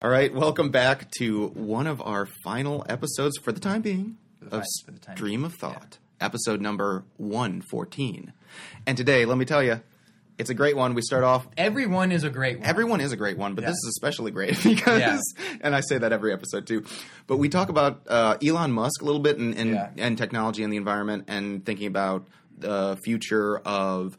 All right, welcome back to one of our final episodes for the time being of fi- for the time Stream being, of Thought, episode number 114. And today, let me tell you, it's a great one. We start off Everyone is a great one. Everyone is a great one, but Yeah. this is especially great because, Yeah. and I say that every episode too. But we talk about uh, Elon Musk a little bit and and, Yeah. and technology and the environment and thinking about the future of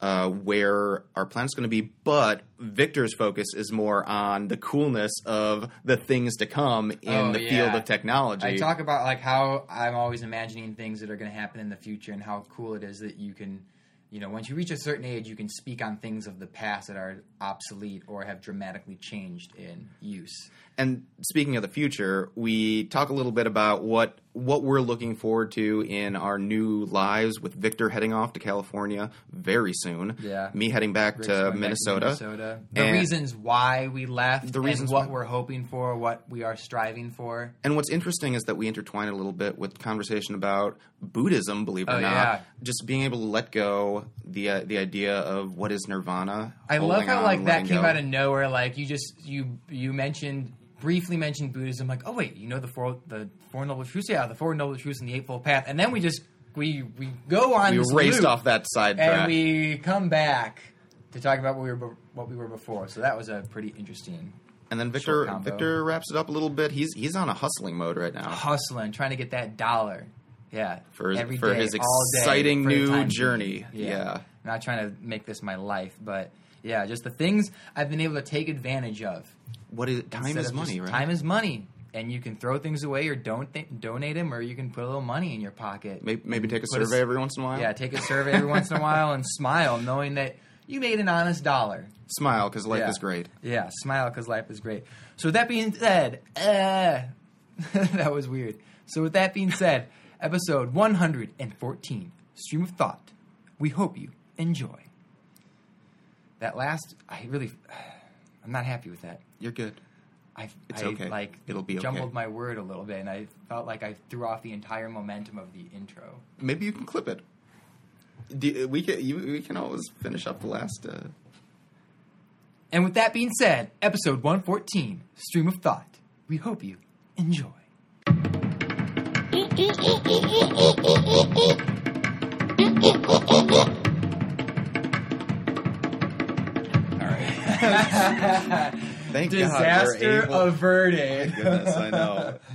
uh, where our planet's going to be. But Victor's focus is more on the coolness of the things to come in Oh, the yeah. field of technology. I talk about like how I'm always imagining things that are going to happen in the future and how cool it is that you can, you know, once you reach a certain age, you can speak on things of the past that are obsolete or have dramatically changed in use. And speaking of the future, we talk a little bit about what what we're looking forward to in our new lives with Victor heading off to California very soon. Yeah. Me heading back Rick's to going back Minnesota. Minnesota. The reasons why we left, The reasons what why- we're hoping for, what we are striving for. And what's interesting is that we intertwine it a little bit with conversation about Buddhism, believe it or Oh, not. yeah. Just being able to let go the uh, the idea of what is nirvana. I love how on, like that came go. out of nowhere. Like you just you you mentioned briefly mentioned Buddhism. Like oh wait, you know the four the four noble truths. Yeah, the four noble truths and the eightfold path. And then we just we we go on. we raced off that side and track. we come back to talk about what we were be- what we were before. So that was a pretty interesting and then Victor. Victor wraps it up a little bit. He's he's on a hustling mode right now. hustling, trying to get that dollar. Yeah, For- every for day, his exciting new journey. Yeah. journey. Not trying to make this my life, but yeah, just the things I've been able to take advantage of. What is time is money, right? Time is money, and you can throw things away or don't th- donate them, or you can put a little money in your pocket. Maybe, maybe take a Put a survey every once in a while. Yeah, take a survey every once in a while and smile, knowing that you made an honest dollar. Smile because life Yeah. is great. Yeah, smile because life is great. So with that being said, uh, that was weird. So with that being said, episode 114, Stream of Thought. We hope you enjoy. That last, I really, I'm not happy with that. You're good. I, It's I okay. like It'll be okay. jumbled my word a little bit, and I felt like I threw off the entire momentum of the intro. Maybe you can clip it. Do, we can. You, we can always finish up the last. Uh, And with that being said, episode 114, Stream of Thought. We hope you enjoy. thank Disaster God we're able. Goodness, I know.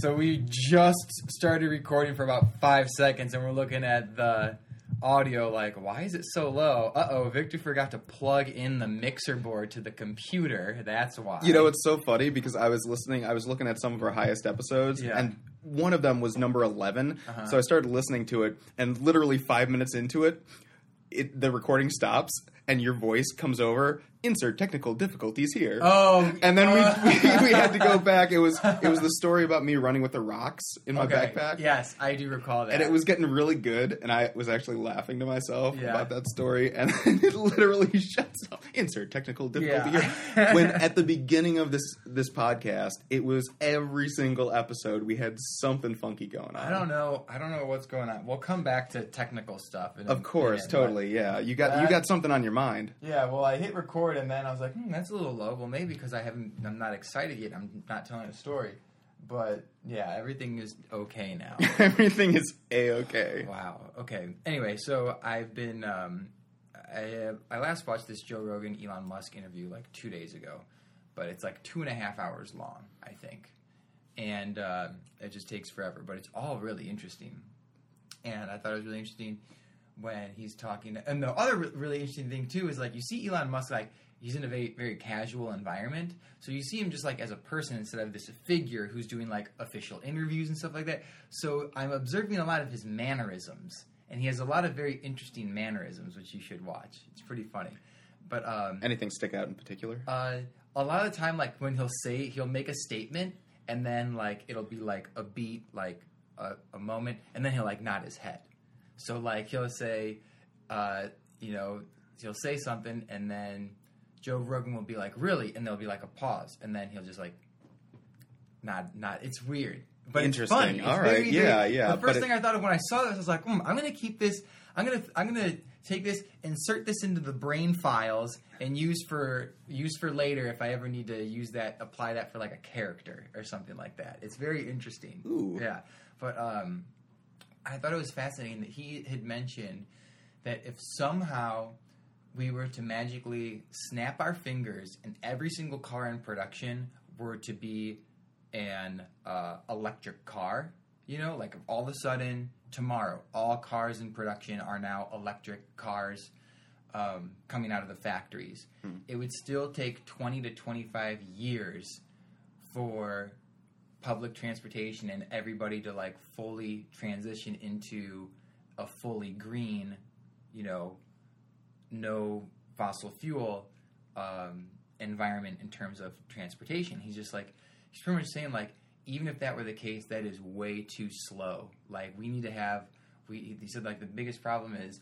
So we just started recording for about five seconds, and we're looking at the audio. Like, why is it so low? Uh oh, Victor forgot to plug in the mixer board to the computer. That's why. You know, it's so funny because I was listening. I was looking at some of our highest episodes, Yeah. and one of them was number 11 Uh-huh. So I started listening to it, and literally five minutes into it, it the recording stops, and your voice comes over. Insert technical difficulties here. Oh, And then we, uh, we we had to go back. It was it was the story about me running with the rocks in my okay. backpack. Yes, I do recall that. and it was getting really good, and I was actually laughing to myself Yeah. about that story, and then it literally shuts off. Insert technical difficulty Yeah. here. When at the beginning of this this podcast, it was every single episode we had something funky going on. I don't know. I don't know what's going on. We'll come back to technical stuff. in Of course, minute, totally, yeah. You got you Uh, got something on your mind. Yeah. Well, I hit record, and then I was like, hmm, "That's a little low." Well, maybe because I haven't. I'm not excited yet. I'm not telling a story. But yeah, everything is okay now. Everything is a okay. Wow. Okay. Anyway, so I've been. Um, I, uh, I last watched this Joe Rogan Elon Musk interview like two days ago, but it's like two and a half hours long, I think, and uh, it just takes forever. But it's all really interesting, and I thought it was really interesting when he's talking. And the other re- really interesting thing too is like you see Elon Musk like he's in a very very casual environment, so you see him just like as a person instead of this figure who's doing like official interviews and stuff like that. So I'm observing a lot of his mannerisms, and he has a lot of very interesting mannerisms, which you should watch. It's pretty funny. But um, Anything stick out in particular? uh, a lot of the time, like when he'll say he'll make a statement, and then like it'll be like a beat, like a, a moment, and then he'll like nod his head. So like he'll say, uh, you know, he'll say something, and then Joe Rogan will be like, "Really?" and there'll be like a pause, and then he'll just like "Not, not." It's weird, but Interesting. It's funny. It's All right. very, Yeah, very- yeah, The first it- thing I thought of when I saw this, I was like, hmm, "I'm gonna keep this. I'm gonna I'm gonna take this, insert this into the brain files, and use for use for later if I ever need to use that, apply that for like a character or something like that. It's very interesting. Ooh. Yeah, but um, I thought it was fascinating that he had mentioned that if somehow we were to magically snap our fingers and every single car in production were to be an uh, electric car, you know, like all of a sudden tomorrow, all cars in production are now electric cars um, coming out of the factories. It would still take 20 to 25 years for public transportation and everybody to like fully transition into a fully green, you know, no fossil fuel um, environment in terms of transportation. He's just like he's pretty much saying like even if that were the case, that is way too slow. Like we need to have we he said like the biggest problem is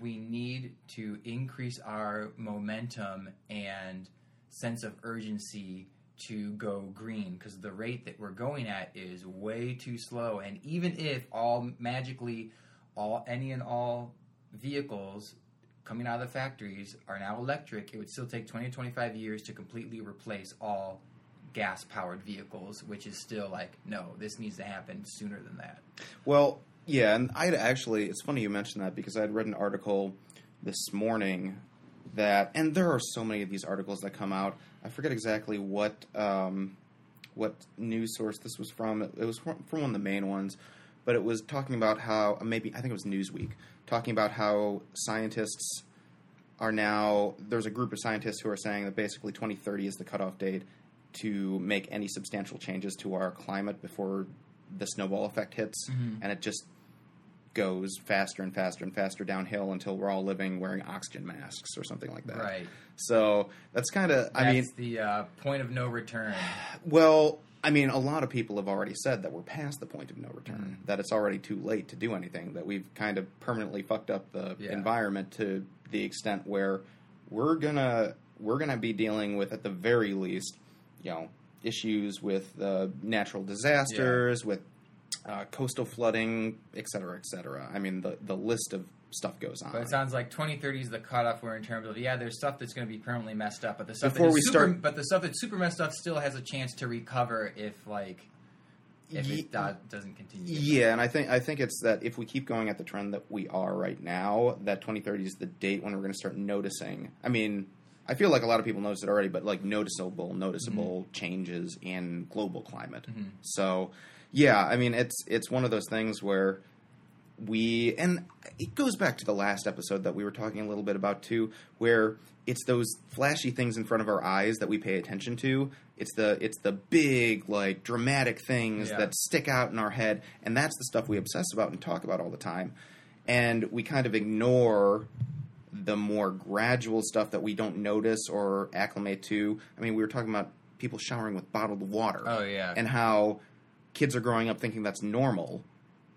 we need to increase our momentum and sense of urgency to go green because the rate that we're going at is way too slow and even if all magically all any and all vehicles coming out of the factories are now electric it would still take 20 to 25 years to completely replace all gas powered vehicles which is still like no this needs to happen sooner than that Well, yeah, and I'd actually, it's funny you mentioned that because I'd read an article this morning that, and there are so many of these articles that come out. I forget exactly what um, what news source this was from. It, was from one of the main ones, but it was talking about how maybe I think it was Newsweek talking about how scientists are now there's a group of scientists who are saying that basically 2030 is the cutoff date to make any substantial changes to our climate before the snowball effect hits, and it just goes faster and faster and faster downhill until we're all living wearing oxygen masks or something like that. right. So that's kind of, I mean, that's the uh, point of no return. Well, I mean, a lot of people have already said that we're past the point of no return, that it's already too late to do anything, that we've kind of permanently fucked up the Yeah. environment to the extent where we're gonna we're gonna be dealing with at the very least, you know, issues with uh, natural disasters, with uh, coastal flooding, et cetera, et cetera. I mean, the the list of stuff goes on. But it sounds like 2030 is the cutoff where, in terms of yeah, there's stuff that's going to be permanently messed up, but the stuff Before we super, start- but the stuff that's super messed up still has a chance to recover if like if Ye- it do- doesn't continue. Yeah, and I think I think it's that if we keep going at the trend that we are right now, that 2030 is the date when we're going to start noticing. I mean, I feel like a lot of people notice it already, but like noticeable, noticeable mm-hmm. changes in global climate. Mm-hmm. So, yeah, I mean, it's it's one of those things where we and it goes back to the last episode that we were talking a little bit about too where it's those flashy things in front of our eyes that we pay attention to. It's the it's the big like dramatic things Yeah. that stick out in our head and that's the stuff we obsess about and talk about all the time. And we kind of ignore the more gradual stuff that we don't notice or acclimate to. I mean we were talking about people showering with bottled water Oh yeah, and how kids are growing up thinking that's normal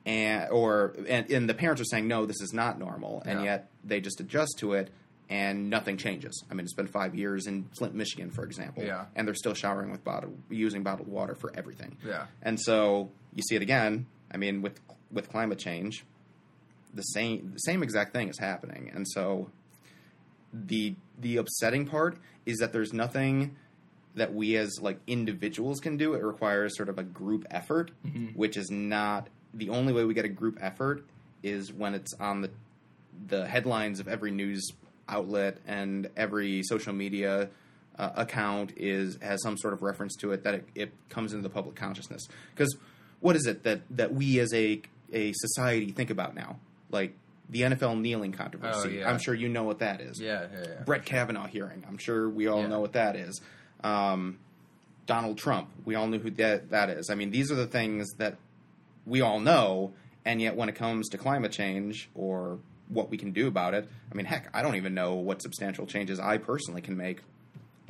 and or and, and the parents are saying no this is not normal. And Yeah. yet they just adjust to it and nothing changes. I mean it's been five years in flint michigan for example. Yeah. and they're still showering with bottled using bottled water for everything. Yeah, and so you see it again i mean with with climate change the same the same exact thing is happening. And so the the upsetting part is that there's nothing that we as like individuals can do. It requires sort of a group effort mm-hmm. which is not the only way we get a group effort is when it's on the the headlines of every news outlet and every social media uh, account is has some sort of reference to it that it, it comes into the public consciousness because what is it that that we as a a society think about now like the NFL kneeling controversy Oh, yeah. I'm sure you know what that is yeah, yeah, yeah. Brett Kavanaugh hearing. I'm sure we all know what that is. Um, Donald Trump. We all knew who that, that is. I mean, these are the things that we all know, and yet when it comes to climate change or what we can do about it, I mean, heck, I don't even know what substantial changes I personally can make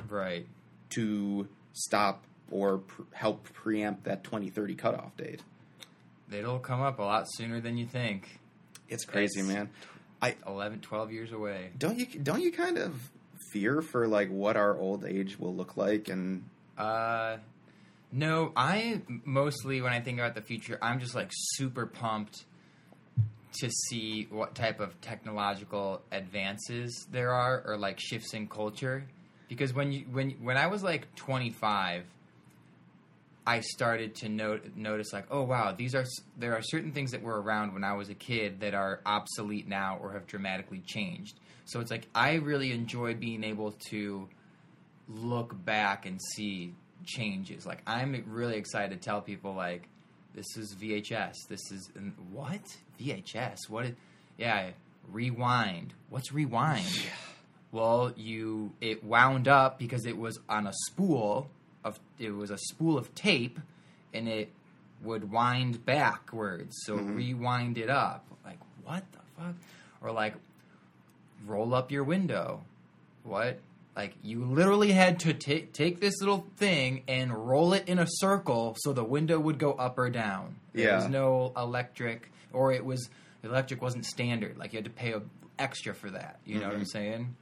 right. to stop or pr- help preempt that 2030 cutoff date. It'll come up a lot sooner than you think. It's crazy, It's- man. 11, 12 years away. Don't you don't you kind of fear for like what our old age will look like and Uh, no, I mostly when I think about the future, I'm just like super pumped to see what type of technological advances there are or like shifts in culture. Because when you when when I was like 25 I started to note, notice like oh wow these are there are certain things that were around when I was a kid that are obsolete now or have dramatically changed. So it's like I really enjoy being able to look back and see changes like I'm really excited to tell people like this is VHS. This is what VHS? What? Is, yeah, rewind. What's rewind? Well, you it wound up because it was on a spool of it was a spool of tape, and it would wind backwards. So mm-hmm. rewind it up. Like what the fuck? Or like roll up your window. What? Like you literally had to take take this little thing and roll it in a circle so the window would go up or down. There Yeah. was no electric, or it was electric wasn't standard. Like you had to pay a, extra for that. You know what I'm saying?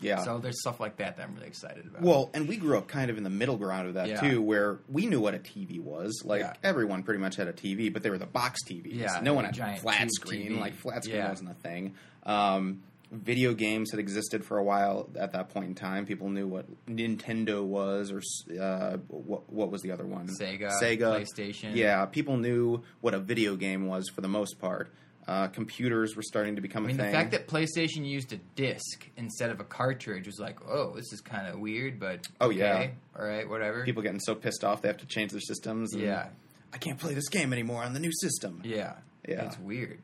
Yeah. So there's stuff like that that I'm really excited about. Well, and we grew up kind of in the middle ground of that Yeah. too, where we knew what a TV was. Like Yeah. everyone pretty much had a TV, but they were the box TVs. Yeah, no one had giant flat screen. TV. Like flat screen Yeah. wasn't a thing. Um, video games had existed for a while at that point in time. People knew what Nintendo was, or uh, what, what was the other one? Sega, Sega, PlayStation. Yeah, people knew what a video game was for the most part. Uh, computers were starting to become I mean, a the fact that PlayStation used a disc instead of a cartridge was like, oh, this is kind of weird, but Oh, yeah. all right, whatever. people getting so pissed off they have to change their systems. And yeah, I can't play this game anymore on the new system. yeah, Yeah. it's weird.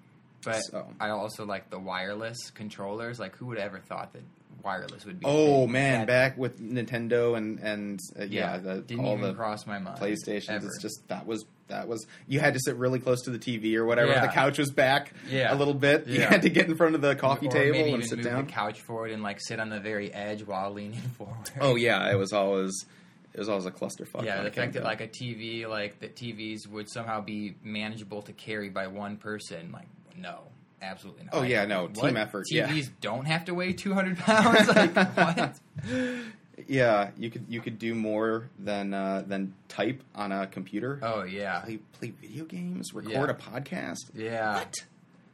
But So. I also like the wireless controllers. Like, who would ever thought that wireless would be? Oh man, That- back with Nintendo and and uh, yeah, yeah, the, didn't all even the cross my mind. PlayStation. ever. It's just that was that was you had to sit really close to the TV or whatever. Yeah. The couch was back Yeah. a little bit. You Yeah. had to get in front of the coffee or table and sit down. the couch forward and like sit on the very edge while leaning forward. Oh yeah, it was always it was always a clusterfuck. Yeah, the fact that like a TV, like that TVs would somehow be manageable to carry by one person, like no, absolutely not. Oh, yeah, no, what? team effort, yeah. TVs don't have to weigh two hundred pounds. like what? yeah, you could you could do more than uh, than type on a computer. Oh yeah, Play play video games, record Yeah. a podcast. yeah, What?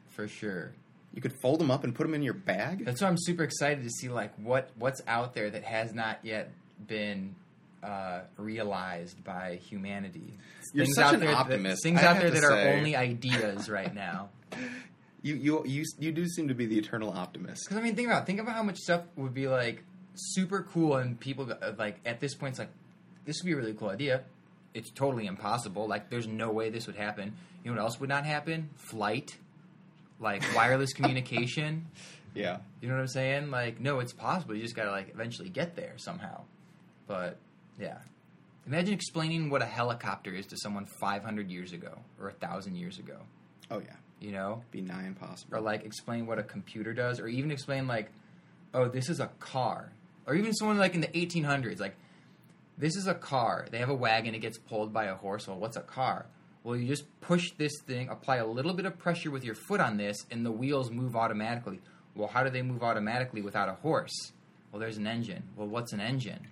for sure. You could fold them up and put them in your bag. That's why I'm super excited to see like what what's out there that has not yet been uh, realized by humanity. You're things such out an there optimist, That, things I out there that are only ideas right now. You you you you do seem to be the eternal optimist. Because I mean, think about think about how much stuff would be like super cool, and people like at this point, it's like this would be a really cool idea. It's totally impossible. Like, there's no way this would happen. You know what else would not happen? Flight, like wireless communication. Yeah. You know what I'm saying? Like, no, it's possible. You just gotta like eventually get there somehow. But yeah, imagine explaining what a helicopter is to someone 500 years ago or a thousand years ago. Oh yeah. You know, Be nigh impossible. or like explain what a computer does, or even explain like, oh, this is a car, or even someone like in the 1800s, like, this is a car. They have a wagon. It gets pulled by a horse. Well, what's a car? Well, you just push this thing, apply a little bit of pressure with your foot on this, and the wheels move automatically. Well, how do they move automatically without a horse? Well, there's an engine. Well, what's an engine?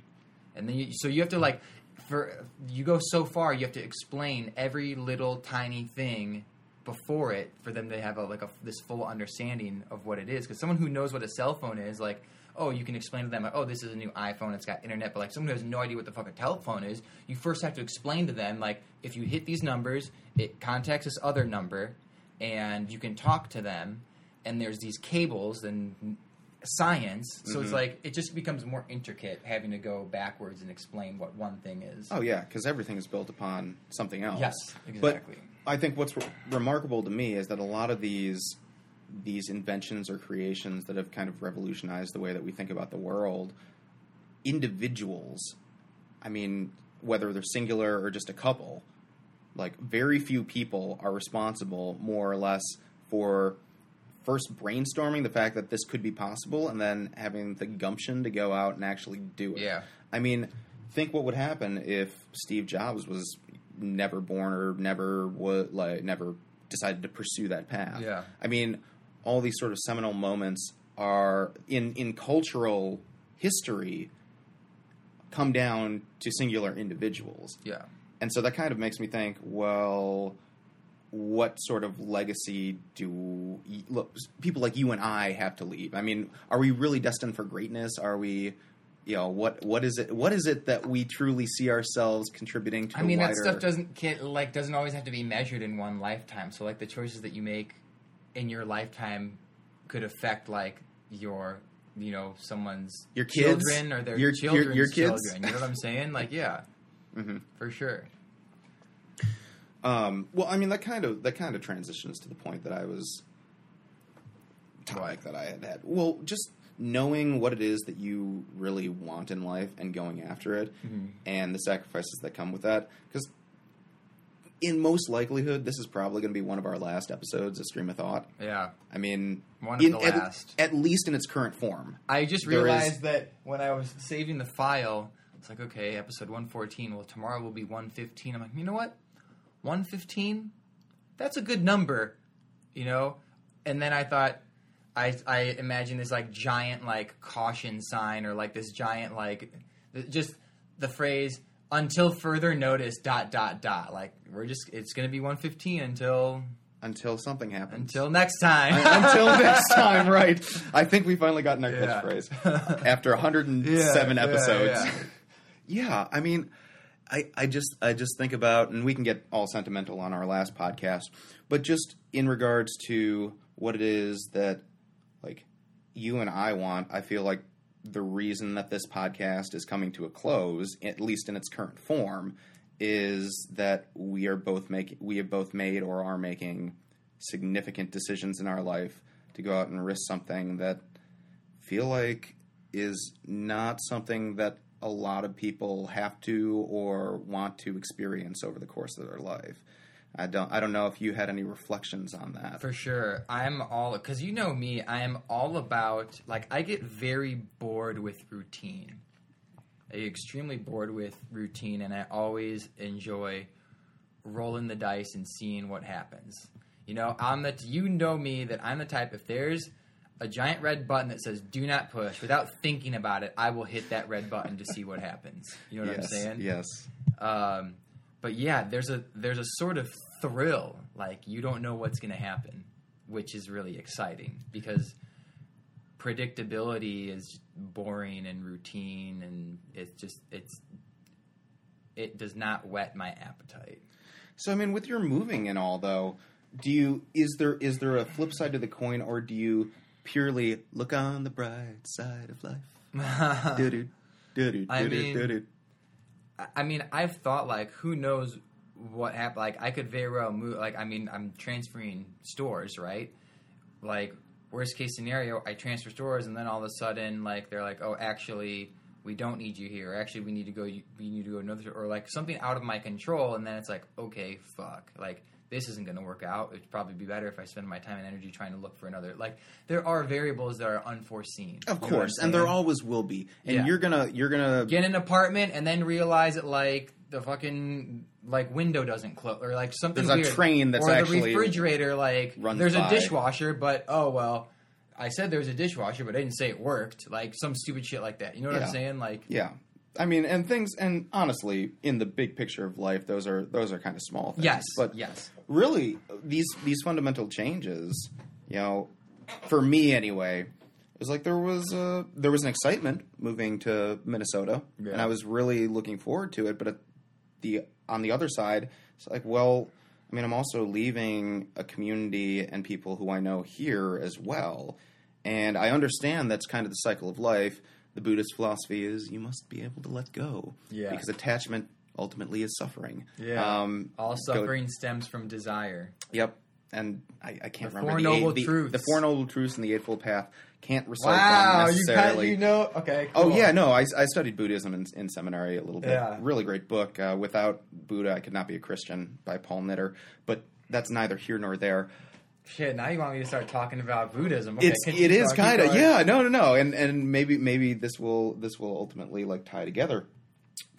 And then you, so you have to like, for you go so far, you have to explain every little tiny thing before it for them to have a like a this full understanding of what it is. Because someone who knows what a cell phone is, like, oh, you can explain to them, like, oh, this is a new iPhone, it's got internet. But like someone who has no idea what the fuck a telephone is, you first have to explain to them, like, if you hit these numbers, it contacts this other number, and you can talk to them. And there's these cables and science, so it's Mhm. like it just becomes more intricate having to go backwards and explain what one thing is. Oh yeah, because everything is built upon something else. Yes, But exactly. I think what's re- remarkable to me is that a lot of these these inventions or creations that have kind of revolutionized the way that we think about the world, individuals, I mean, whether they're singular or just a couple, like very few people are responsible more or less for first brainstorming the fact that this could be possible and then having the gumption to go out and actually do it. Yeah. I mean, think what would happen if Steve Jobs was never born or never would like never decided to pursue that path. Yeah. I mean, all these sort of seminal moments are in in cultural history come down to singular individuals. Yeah. And so that kind of makes me think, well, what sort of legacy do look, people like you and I have to leave? I mean, are we really destined for greatness? Are we, you know, what what is it? What is it that we truly see ourselves contributing to? I mean, wider, that stuff doesn't can't, like doesn't always have to be measured in one lifetime. So like the choices that you make in your lifetime could affect like your you know someone's Your kids? children or their Your- your- children's your kids? children. You know what I'm saying? Like yeah, Mhm. for sure. Um, well, I mean, that kind of that kind of transitions to the point that I was topic that I had had. Well, just knowing what it is that you really want in life and going after it, Mhm. and the sacrifices that come with that. Because in most likelihood, this is probably going to be one of our last episodes of Stream of Thought. Yeah, I mean, One of in- the at, last. at least in its current form. I just There is- realized that when I was saving the file, it's like okay, episode 114. Well, tomorrow will be 115. I'm like, you know what? 115. That's a good number, you know. And then I thought, I I imagined this like giant like caution sign or like this giant like just the phrase until further notice dot dot dot like we're just it's gonna be 115 until Until something happens. until next time Until next time, right? I think we finally got our Yeah. catchphrase after 107 Yeah, yeah, episodes. yeah. Yeah, I mean, I, I just I just think about, and we can get all sentimental on our last podcast, but just in regards to what it is that like you and I want, I feel like the reason that this podcast is coming to a close, at least in its current form, is that we are both making we have both made or are making significant decisions in our life to go out and risk something that feel like is not something that a lot of people have to or want to experience over the course of their life. I don't I don't know if you had any reflections on that. For sure. I'm all because you know me, I am all about like I get very bored with routine. I get extremely bored with routine and I always enjoy rolling the dice and seeing what happens. You know, I'm the you know me that I'm the type if there's a giant red button that says do not push without thinking about it, I will hit that red button to see what happens. You know what yes, I'm saying? Yes. Um, but yeah, there's a there's a sort of thrill, like you don't know what's going to happen, which is really exciting because predictability is boring and routine, and it's just it's it does not whet my appetite. So I mean with your moving and all though, do you is there is there a flip side to the coin or do you purely look on the bright side of life? I mean- I mean, I've thought like, who knows what happened? Like, I could very well move. Like, I mean, I'm transferring stores, right? Like, worst case scenario, I transfer stores, and then all of a sudden, like, they're like, oh, actually, we don't need you here. Actually, we need to go. We need to go another, or like something out of my control, and then it's like, okay, fuck, like. This isn't going to work out. It'd probably be better if I spend my time and energy trying to look for another. Like there are variables that are unforeseen. Of You know what course, and there always will be. And Yeah. you're gonna you're gonna get an apartment and then realize that like the fucking like window doesn't close or like something There's a train that's or actually the refrigerator like there's by. a dishwasher but oh well I said there was a dishwasher but I didn't say it worked like some stupid shit like that you know what Yeah. I'm saying like Yeah. I mean, and things, and honestly, in the big picture of life, those are those are kind of small things. yes but yes really, these these fundamental changes, you know, for me anyway, it was like there was a, there was an excitement moving to Minnesota, Yeah. and I was really looking forward to it. But at the on the other side, it's like, well, I mean, I'm also leaving a community and people who I know here as well, and I understand that's kind of the cycle of life. The Buddhist philosophy is you must be able to let go, Yeah. because attachment ultimately is suffering. yeah Um, all go- suffering stems from desire Yep. And I, I can't The remember Four the, Noble eight, the, Truths. the Four Noble Truths and the Eightfold Path. Can't recite wow them necessarily. kind you know okay Oh yeah, no, I, I studied Buddhism in, in seminary a little bit. Yeah. Really great book. Uh, Without Buddha, I could not be a Christian by Paul Knitter. But that's neither here nor there. Shit now you want me to start talking about Buddhism okay, it's it is kind of yeah no no no and and maybe maybe this will this will ultimately like tie together.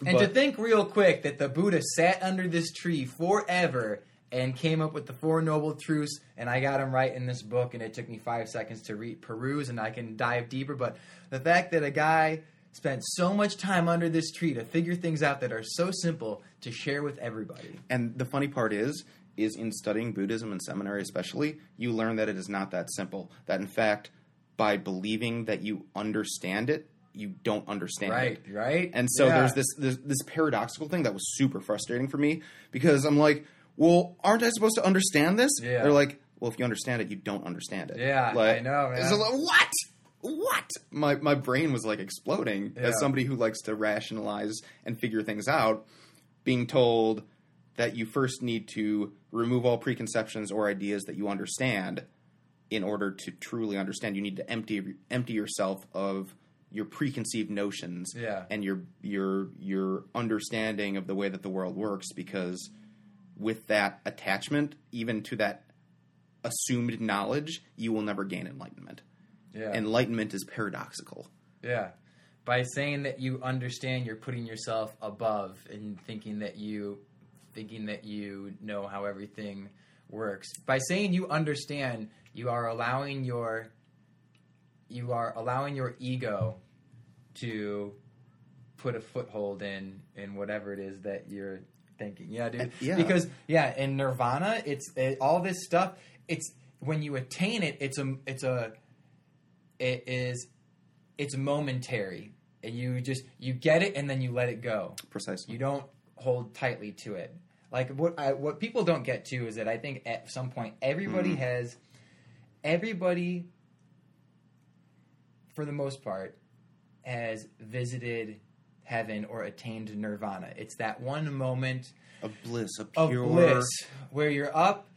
And to think real quick that the Buddha sat under this tree forever and came up with the Four Noble Truths, and I got them right in this book, and it took me five seconds to read peruse, and I can dive deeper. But the fact that a guy spent so much time under this tree to figure things out that are so simple to share with everybody. And the funny part is, is in studying Buddhism in seminary, especially, you learn that it is not that simple. That in fact, by believing that you understand it, you don't understand Right, it. right. Right? And so Yeah. there's this, this this paradoxical thing that was super frustrating for me because I'm like, well, aren't I supposed to understand this? Yeah. They're like, well, if you understand it, you don't understand it. Yeah, like, I know, man. Like, what? What? My my brain was like exploding Yeah. as somebody who likes to rationalize and figure things out, being told that you first need to remove all preconceptions or ideas that you understand in order to truly understand. You need to empty empty yourself of your preconceived notions Yeah. and your your your understanding of the way that the world works because with that attachment even to that assumed knowledge you will never gain enlightenment yeah. enlightenment is paradoxical Yeah. By saying that you understand, you're putting yourself above and thinking that you thinking that you know how everything works. By saying you understand, you are allowing your you are allowing your ego to put a foothold in in whatever it is that you're thinking. Yeah, dude. Uh, yeah. Because yeah, in Nirvana, it's it, all this stuff. It's when you attain it, it's a it's a it is it's momentary and you just you get it and then you let it go precisely you don't hold tightly to it like what I, what people don't get to is that i think at some point everybody hmm. has everybody for the most part has visited heaven or attained nirvana. It's that one moment of bliss a of pure bliss where you're up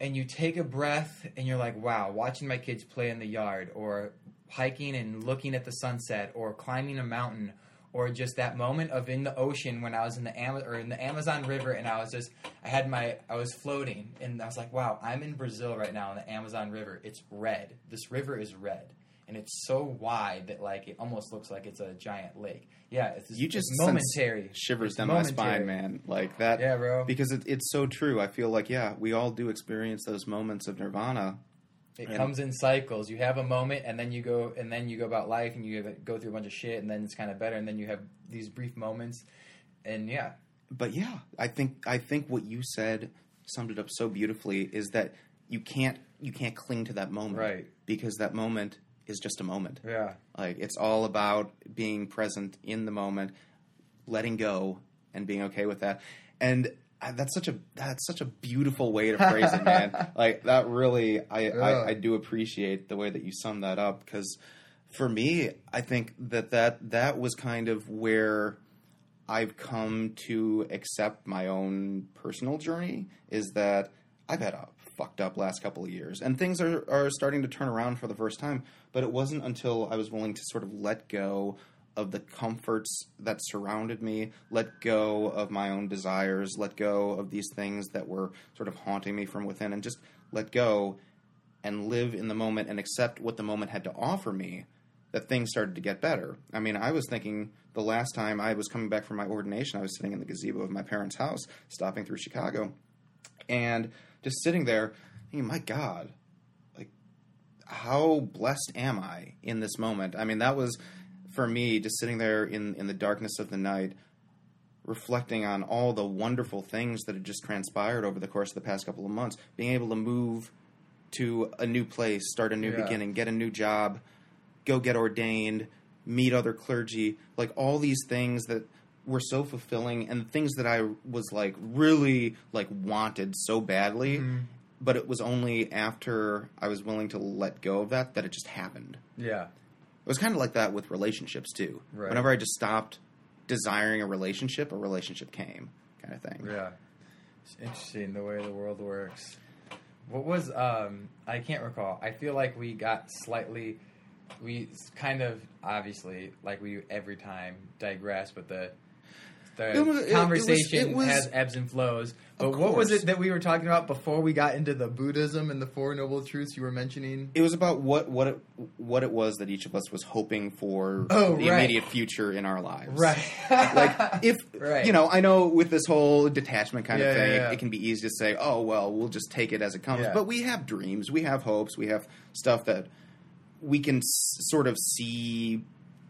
and you take a breath and you're like, wow, watching my kids play in the yard or hiking and looking at the sunset or climbing a mountain or just that moment of in the ocean when I was in the Ama- or in the Amazon River and I was just I had my I was floating and I was like, wow, I'm in Brazil right now in the Amazon River. It's red. This river is red. And it's so wide that like it almost looks like it's a giant lake. Yeah, it's you just it's momentary. shivers down my spine man like that Yeah, bro. because it, it's so true i feel like yeah we all do experience those moments of nirvana It comes in cycles. You have a moment, and then you go, and then you go about life, and you go through a bunch of shit, and then it's kind of better, and then you have these brief moments, and yeah, but yeah, I think I think what you said summed it up so beautifully is that you can't you can't cling to that moment, Right. Because that moment is just a moment. yeah, Like it's all about being present in the moment, letting go, and being okay with that. And that's such a that's such a beautiful way to phrase it, man. Like that really, I, Yeah. I I do appreciate the way that you sum that up because for me, I think that that that was kind of where I've come to accept my own personal journey is that I've had a fucked up last couple of years and things are, are starting to turn around for the first time. But it wasn't until I was willing to sort of let go of the comforts that surrounded me, let go of my own desires, let go of these things that were sort of haunting me from within, and just let go and live in the moment and accept what the moment had to offer me that things started to get better. I mean, I was thinking the last time I was coming back from my ordination, I was sitting in the gazebo of my parents' house, stopping through Chicago, and just sitting there, thinking, my God, like, how blessed am I in this moment? I mean, that was for me just sitting there in, in the darkness of the night, reflecting on all the wonderful things that had just transpired over the course of the past couple of months, being able to move to a new place, start a new Yeah. beginning, get a new job, go get ordained, meet other clergy, like all these things that were so fulfilling and things that I was like really like wanted so badly, Mm-hmm. but it was only after I was willing to let go of that that it just happened. yeah, was kind of like that with relationships too. Right. Whenever I just stopped desiring a relationship, a relationship came, kind of thing. yeah. It's interesting the way the world works. What was um? I can't recall. I feel like we got slightly, we kind of obviously like we every time digress, but the the It was- it- it was- conversation it was- has ebbs and flows. But what was it that we were talking about before we got into the Buddhism and the Four Noble Truths you were mentioning? It was about what what it what it was that each of us was hoping for Oh, the right. immediate future in our lives. Right. like if Right. you know, I know with this whole detachment kind Yeah, of thing, yeah, yeah. It, can be easy to say, "Oh, well, we'll just take it as it comes." But we have dreams, we have hopes, we have stuff that we can s- sort of see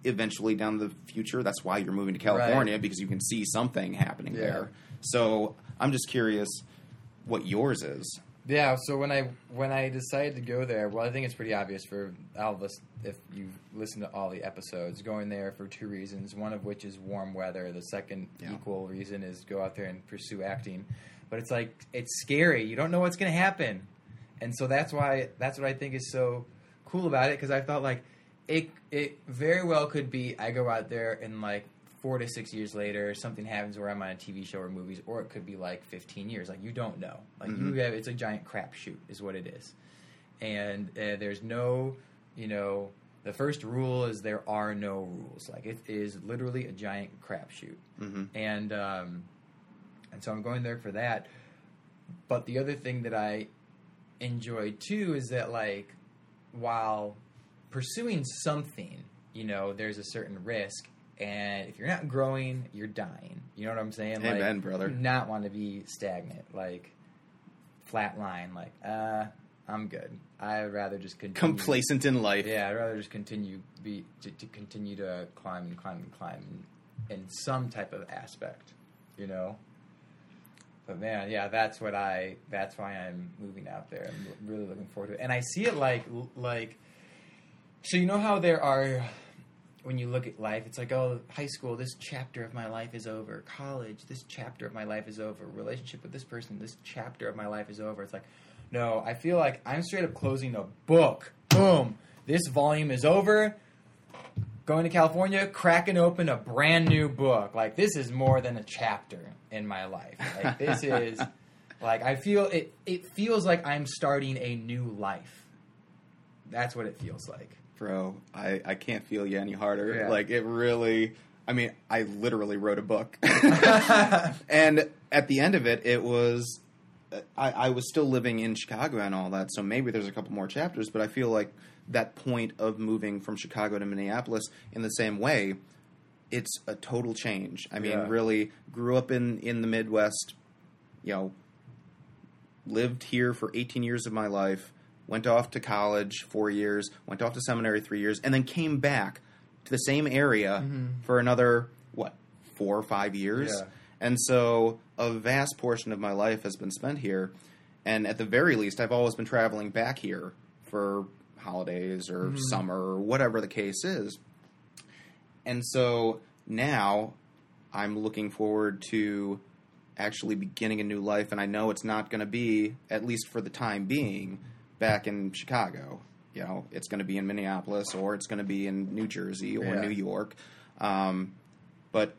eventually down the future. That's why you're moving to California because you can see something happening Yeah. there. So I'm just curious, what yours is. Yeah, so when I when I decided to go there, well, I think it's pretty obvious for all of us if you listen to all the episodes. Going there for two reasons. One of which is warm weather. The second Yeah. equal reason is go out there and pursue acting. But it's like it's scary. You don't know what's going to happen, and so that's why that's what I think is so cool about it. Because I felt like it it very well could be I go out there and like four to six years later something happens where I'm on a TV show or movies, or it could be like 15 years. Like you don't know. Like Mhm. you have it's a giant crapshoot is what it is, and uh, there's no you know the first rule is there are no rules. Like it is literally a giant crapshoot hmm and um, and so I'm going there for that. But the other thing that I enjoy too is that like while pursuing something, you know, there's a certain risk, and if you're not growing, you're dying. You know what I'm saying? like, Amen, brother. not want to be stagnant, like flat line. Like, uh, I'm good. I'd rather just continue. Complacent in life. Yeah, I'd rather just continue be to, to continue to climb and climb and climb in, in some type of aspect, you know. But man, yeah, that's what I. That's why I'm moving out there. I'm really looking forward to it, and I see it like like. So you know how there are, when you look at life, it's like oh, high school, this chapter of my life is over. College, this chapter of my life is over. Relationship with this person, this chapter of my life is over. It's like, no, I feel like I'm straight up closing a book. Boom, this volume is over. Going to California, cracking open a brand new book. Like this is more than a chapter in my life. Like this is like I feel it it feels like I'm starting a new life. That's what it feels like. Bro, I, I can't feel you any harder. Yeah. Like, it really. I mean, I literally wrote a book. and at the end of it, it was. I, I was still living in Chicago and all that, so maybe there's a couple more chapters, but I feel like that point of moving from Chicago to Minneapolis in the same way, it's a total change. I mean, Yeah. really grew up in, in the Midwest, you know, lived here for 18 years of my life, went off to college four years, went off to seminary three years, and then came back to the same area mm-hmm. for another, what, four or five years? Yeah. And so a vast portion of my life has been spent here. And at the very least, I've always been traveling back here for holidays or mm-hmm. summer or whatever the case is. And so now I'm looking forward to actually beginning a new life. And I know it's not going to be, at least for the time being, back in Chicago. You know, it's going to be in Minneapolis or it's going to be in New Jersey or Yeah. New York. Um, but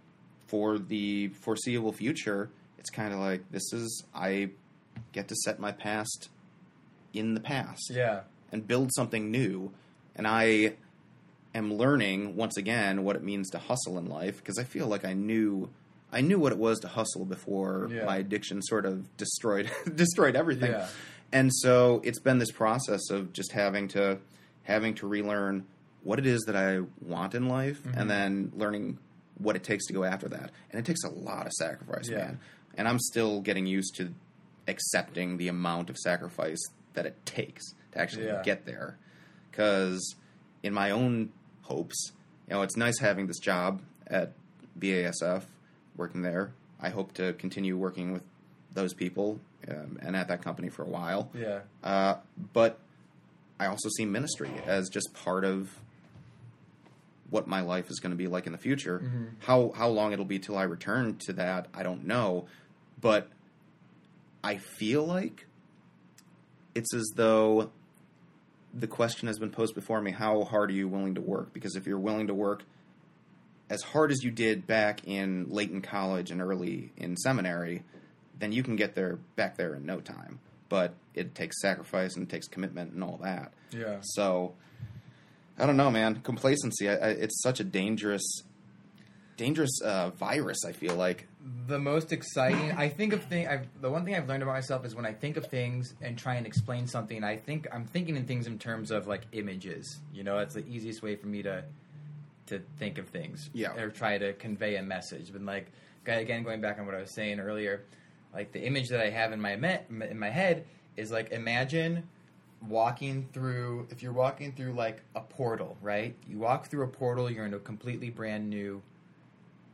for the foreseeable future, it's kind of like this is, I get to set my past in the past Yeah. and build something new. And I am learning once again what it means to hustle in life because I feel like I knew I knew what it was to hustle before Yeah. my addiction sort of destroyed destroyed everything. Yeah. And so it's been this process of just having to having to relearn what it is that I want in life Mm-hmm. and then learning what it takes to go after that. And it takes a lot of sacrifice, Yeah. man. And I'm still getting used to accepting the amount of sacrifice that it takes to actually Yeah. get there. Because in my own hopes, you know, it's nice having this job at BASF, working there. I hope to continue working with those people um, and at that company for a while. Yeah. Uh, but I also see ministry as just part of what my life is going to be like in the future. Mm-hmm. How how long it'll be till I return to that, I don't know. But I feel like it's as though the question has been posed before me: How hard are you willing to work? Because if you're willing to work as hard as you did back in late in college and early in seminary, then you can get there back there in no time. But it takes sacrifice and it takes commitment and all that. Yeah. So I don't know, man. Complacency. I, I, it's such a dangerous, dangerous uh, virus. I feel like. the most exciting i think of thing I've, the one thing i've learned about myself is when i think of things and try and explain something i think i'm thinking in things in terms of like images you know that's the easiest way for me to to think of things Yeah. or try to convey a message but like again going back on what i was saying earlier like the image that i have in my me- in my head is like imagine walking through if you're walking through like a portal right you walk through a portal you're in a completely brand new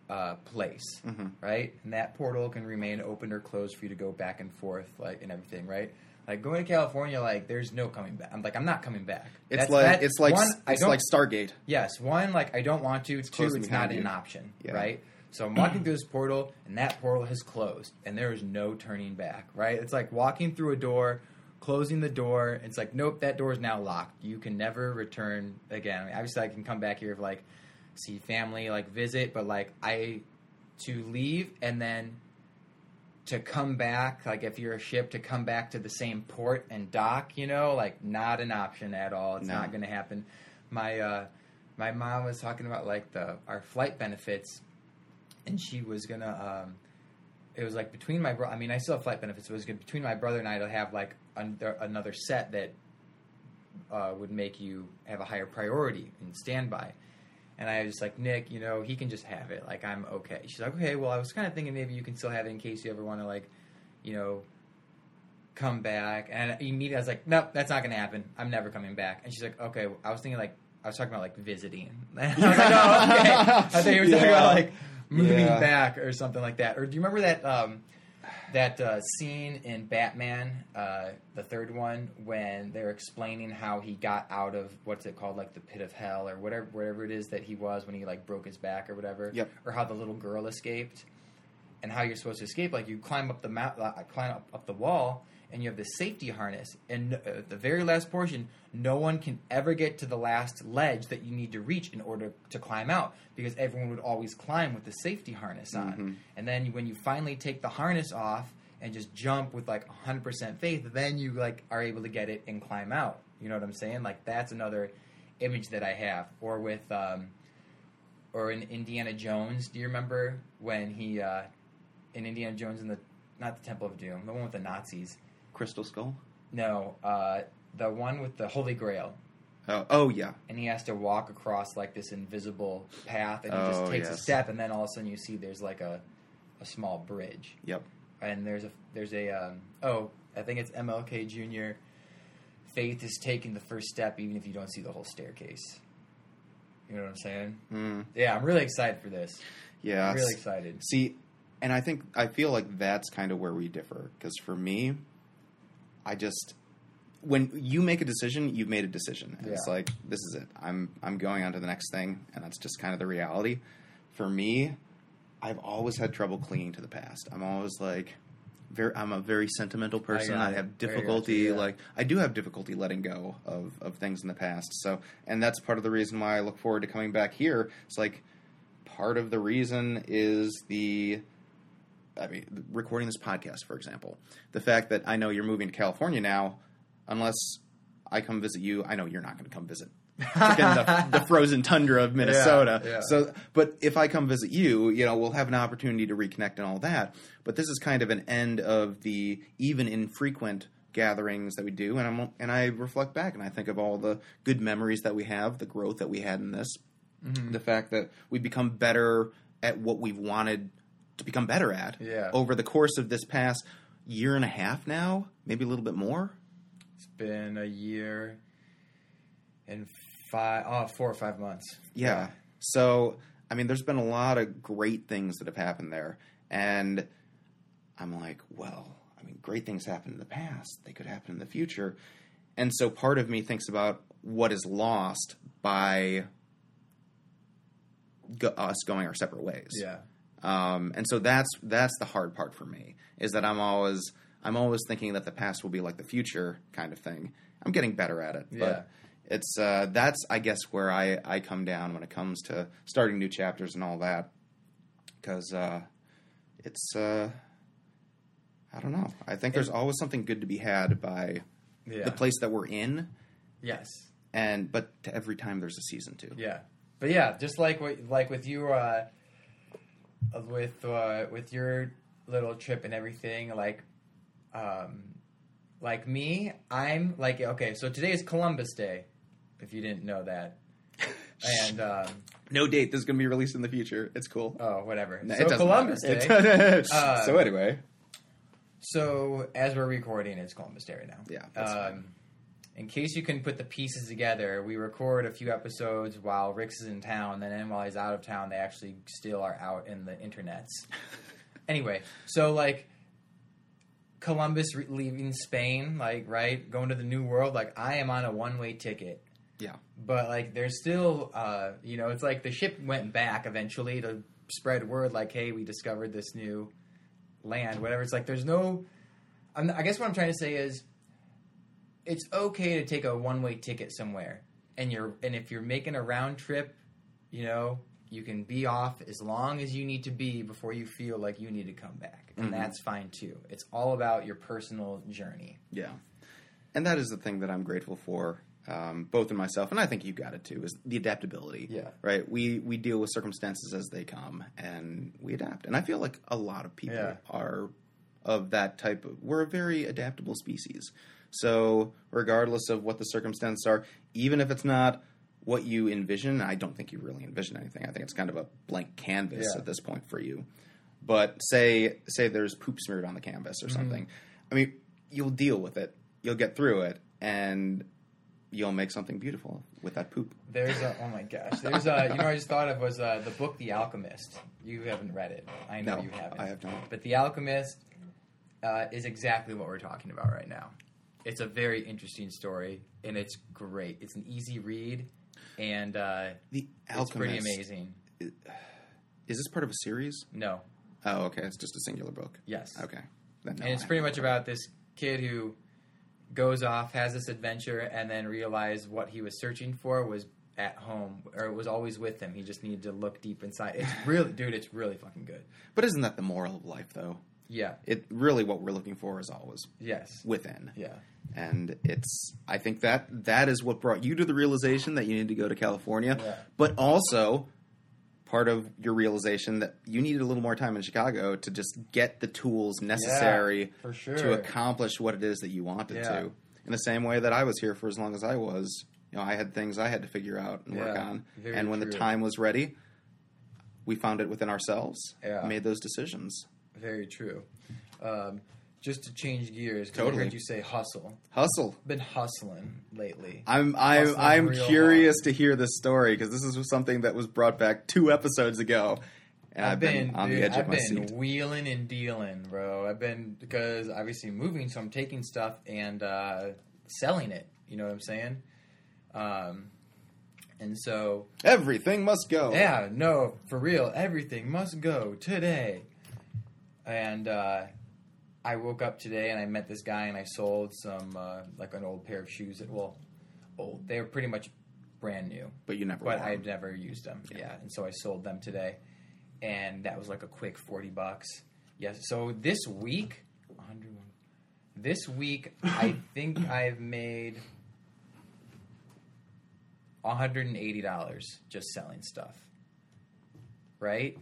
uh, place, Mm-hmm. right? And that portal can remain open or closed for you to go back and forth, like and everything, right? Like going to California, like there's no coming back. I'm like I'm not coming back. It's That's- like that- it's like one, it's like Stargate. Yes, one like I don't want to. Two, it's not an option, Yeah. right? So I'm walking through this portal, and that portal has closed, and there is no turning back, right? It's like walking through a door, closing the door. It's like nope, that door is now locked. You can never return again. I mean, obviously, I can come back here if like see family, like visit, but like I to leave and then to come back, like if you're a ship to come back to the same port and dock, you know, like not an option at all. It's No. not going to happen. My uh, my mom was talking about like the our flight benefits, and she was gonna. Um, it was like between my bro. I mean, I still have flight benefits. It was good between my brother and I to have like an- another set that uh, would make you have a higher priority in standby. And I was just like, Nick, you know, he can just have it. Like, I'm okay. She's like, okay, well, I was kind of thinking maybe you can still have it in case you ever want to, like, you know, come back. And immediately I was like, nope, that's not going to happen. I'm never coming back. And she's like, okay. I was thinking, like, I was talking about, like, visiting. And I was like, oh, okay. I thought you were talking Yeah. about, like, moving Yeah. back or something like that. Or do you remember that, um, that uh, scene in Batman, uh, the third one, when they're explaining how he got out of what's it called, like the pit of hell or whatever, whatever it is that he was when he like broke his back or whatever. Yep. Or how the little girl escaped, and how you're supposed to escape. Like you climb up the mount, uh, climb up, up the wall, and you have the safety harness. And uh, the very last portion, no one can ever get to the last ledge that you need to reach in order to climb out because everyone would always climb with the safety harness on. Mhm. And then when you finally take the harness off and just jump with like 100% faith, then you like are able to get it and climb out. You know what I'm saying? Like that's another image that I have. Or with um or in Indiana Jones, do you remember when he uh in Indiana Jones in the not the Temple of Doom, the one with the Nazis. Crystal Skull. No, uh the one with the Holy Grail. Oh, oh yeah. And he has to walk across like this invisible path and he Oh, just takes a step and then all of a sudden you see there's like a a small bridge Yep. and there's a there's a um, oh I think it's MLK Jr. Faith is taking the first step even if you don't see the whole staircase. You know what I'm saying? Mm, Yeah, I'm really excited for this. yeah. I'm really excited. See, and I think I feel like that's kind of where we differ because for me, I just when you make a decision, you've made a decision. And It's like this is it. I'm I'm going on to the next thing, and that's just kind of the reality. For me, I've always had trouble clinging to the past. I'm always like. Very, I'm a very sentimental person. I it. have I you, difficulty, yeah. like I do have difficulty letting go of, of things in the past. So, and that's part of the reason why I look forward to coming back here. It's like part of the reason is the I mean, recording this podcast, for example, the fact that I know you're moving to California now, unless I come visit you, I know you're not going to come visit the, the frozen tundra of Minnesota. Yeah, yeah. So, but if I come visit you, you know, we'll have an opportunity to reconnect and all that. But this is kind of an end of the even infrequent gatherings that we do, and I'm and I reflect back and I think of all the good memories that we have, the growth that we had in this, Mm-hmm. the fact that we become better at what we've wanted to become better at Yeah. over the course of this past year and a half now, maybe a little bit more. It's been a year and five, oh, four or five months. Yeah. So, I mean, there's been a lot of great things that have happened there. And I'm like, well, I mean, great things happened in the past. They could happen in the future. And so part of me thinks about what is lost by go- us going our separate ways. Yeah. Um, and so that's that's the hard part for me is that I'm always I'm always thinking that the past will be like the future kind of thing. I'm getting better at it, Yeah. but it's uh, that's I guess where I I come down when it comes to starting new chapters and all that because uh, it's uh, I don't know. I think there's always something good to be had by Yeah. the place that we're in, Yes. and but to every time there's a season two. Yeah, but yeah, just like what, like with you, uh, with uh, with your little trip and everything, like, um, like me, I'm like okay. So today is Columbus Day, if you didn't know that, and um, No date. This is going to be released in the future. It's cool. oh whatever. No, so Columbus matter. Day. So anyway, So as we're recording, it's Columbus Day right now. Yeah, that's Um, in case you can put the pieces together, we record a few episodes while Rick's is in town. Then while he's out of town, they actually still are out in the internets. anyway, so like Columbus re- leaving Spain, like right, going to the New World. Like I am on a one way ticket. Yeah. But like, there's still, uh, you know, it's like the ship went back eventually to spread word, like, hey, we discovered this new land, whatever. It's like there's no. I'm, I guess what I'm trying to say is, it's okay to take a one way ticket somewhere, and you're and if you're making a round trip, you know, you can be off as long as you need to be before you feel like you need to come back, and Mhm. that's fine too. It's all about your personal journey. Yeah. And that is the thing that I'm grateful for, um, both in myself and I think you got it too, is the adaptability. Yeah. Right. We we deal with circumstances as they come, and we adapt. And I feel like a lot of people Yeah. are of that type. Of, we're a very adaptable species. So regardless of what the circumstances are, even if it's not what you envision, I don't think you really envision anything. I think it's kind of a blank canvas Yeah. at this point for you. But say say there's poop smeared on the canvas or something. I mean, you'll deal with it. You'll get through it, and you'll make something beautiful with that poop. There's a oh my gosh. There's a you know I just thought of was uh, the book The Alchemist. You haven't read it. I know No, you haven't. I have not. But The Alchemist uh, is exactly what we're talking about right now. It's a very interesting story and it's great. It's an easy read and uh, The it's pretty amazing. Is this part of a series? No, Oh, okay. It's just a singular book. yes. Okay. And it's I pretty much about this kid who goes off, has this adventure, and then realized what he was searching for was at home, or it was always with him. He just needed to look deep inside. It's really, dude, it's really fucking good. But isn't that the moral of life, though? Yeah. It really what we're looking for is always Yes. within. Yeah. and it's i think that that is what brought you to the realization that you need to go to california Yeah. but also part of your realization that you needed a little more time in chicago to just get the tools necessary for sure. to accomplish what it is that you wanted Yeah. to in the same way that i was here for as long as i was you know i had things i had to figure out and work on very and when true. the time was ready we found it within ourselves Yeah. made those decisions Very true. Um, just to change gears, 'cause I Totally. heard you say hustle. hustle Been hustling lately. I'm I'm Hustling I'm curious to hear this story because this is something that was brought back two episodes ago, and I've, been, on dude, the edge I've of my been seat. wheeling and dealing, bro. I've been because obviously moving, so I'm taking stuff and uh, selling it. You know what I'm saying? Um, and so Everything must go. yeah, no, for real, everything must go today. And uh, I woke up today and I met this guy and I sold some uh, like an old pair of shoes that well, old. They were pretty much brand new but you never. but them. never used them. Yeah. and so I sold them today, and that was like a quick forty bucks. Yes. So this week, this week I think I've made one hundred and eighty dollars just selling stuff. Right,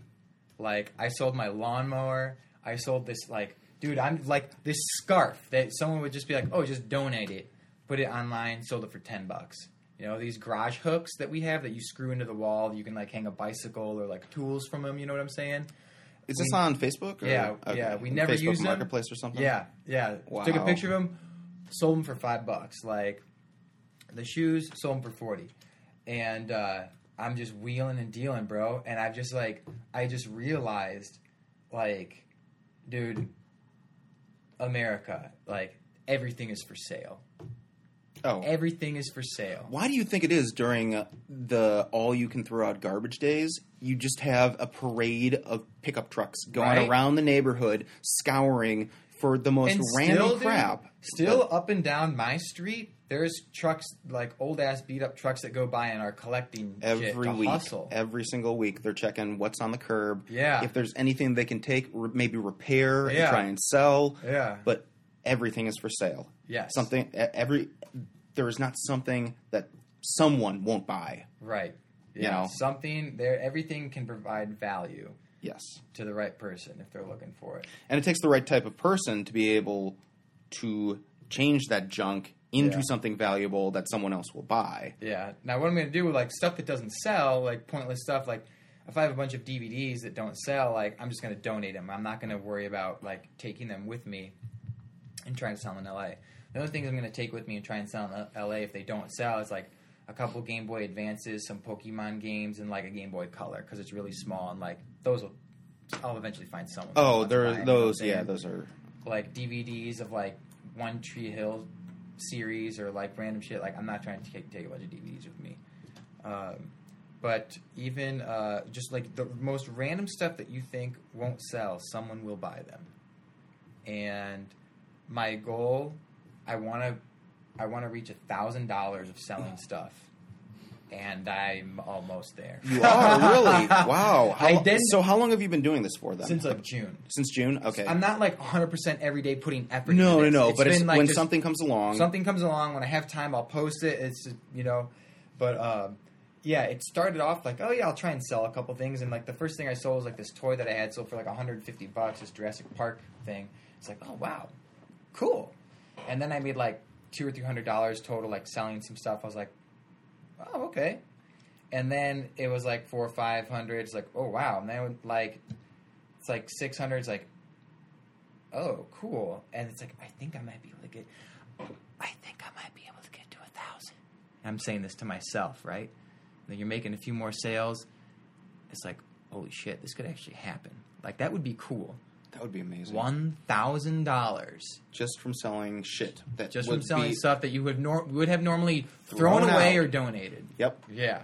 like I sold my lawnmower. I sold this like, dude, I'm like this scarf that someone would just be like, oh, just donate it, put it online, sold it for ten bucks. You know these garage hooks that we have that you screw into the wall. You can like hang a bicycle or like tools from them. You know what I'm saying? Is this we- on Facebook? Or? Yeah, yeah, we never Facebook used them. Marketplace or something. Yeah, yeah. Took a picture of them, sold them for five bucks. Like the shoes, sold them for forty, and uh, I'm just wheeling and dealing, bro. And I've just like, I just realized, like, dude, America, like everything is for sale. Oh, Everything is for sale. why do you think it is during the all you can throw out garbage days? You just have a parade of pickup trucks going Right? around the neighborhood, scouring for the most And random still, dude, crap. Still up and down my street, there's trucks like old ass beat up trucks that go by and are collecting every week, hustle. every single week, they're checking what's on the curb. Yeah. if there's anything they can take, re- maybe repair and Yeah. try and sell. Yeah. but everything is for sale. Yes. Something every there is not something that someone won't buy. Right. You Yeah. know? Something there everything can provide value Yes, to the right person if they're looking for it. and it takes the right type of person to be able to change that junk into Yeah. something valuable that someone else will buy. Yeah. Now what I'm gonna do with like stuff that doesn't sell, like pointless stuff, like if I have a bunch of DVDs that don't sell, like I'm just gonna donate them. I'm not gonna worry about like taking them with me and trying to sell them in LA. The only things I'm going to take with me and try and sell in LA if they don't sell is like a couple Game Boy Advances, some Pokemon games, and like a Game Boy Color because it's really small and like those will. I'll eventually find someone. Oh, to there of those. Yeah, those are. like DVDs of like One Tree Hill series or like random shit. Like I'm not trying to take, take a bunch of DVDs with me. Um, but even uh, just like the most random stuff that you think won't sell, someone will buy them. And my goal, I want to, I want to reach a thousand dollars of selling stuff, and I'm almost there. You are really wow. How, I didn't- So how long have you been doing this for then? Since like June. Since June. Okay. I'm not like 100% every day putting effort. no, into no, no. It's but it's, like, when just- something comes along, something comes along when I have time, I'll post it. It's you know, but um, yeah, it started off like, oh yeah, I'll try and sell a couple things, and like the first thing I sold was like this toy that I had sold for like 150 bucks, this Jurassic Park thing. It's like, oh wow, cool. And then I made like two or three hundred dollars total, like selling some stuff. I was like, oh okay. And then it was like four or five hundred. It's like, oh wow. And then like, it's like six hundred. It's like, oh cool. And it's like, I think I might be able to get. I think I might be able to get to a thousand. I'm saying this to myself, right? Then you're making a few more sales. It's like, holy shit, this could actually happen. Like that would be cool. That would be amazing. One thousand dollars just from selling shit that just would from selling be- stuff that you would nor- would have normally thrown, Thrown away out. or donated. Yep. Yeah,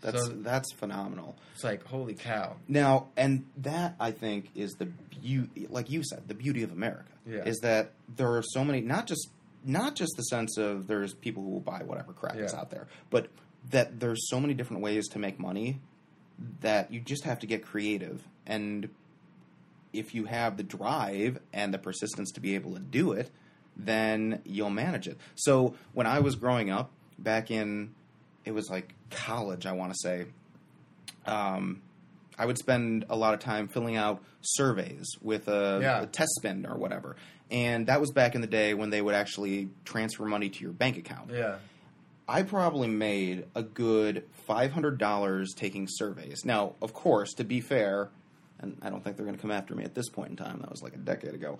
That's So- that's phenomenal. it's like holy cow. Now, and that I think is the beauty, like you said, the beauty of America Yeah. is that there are so many, not just not just the sense of there's people who will buy whatever crap is out there, but that there's so many different ways to make money that you just have to get creative and if you have the drive and the persistence to be able to do it, then you'll manage it. So when I was growing up, back in it was like college, I want to say, um, I would spend a lot of time filling out surveys with a, Yeah. a test spin or whatever. And that was back in the day when they would actually transfer money to your bank account. Yeah, I probably made a good $500 taking surveys. Now, of course, to be fair, and I don't think they're going to come after me at this point in time, that was like a decade ago.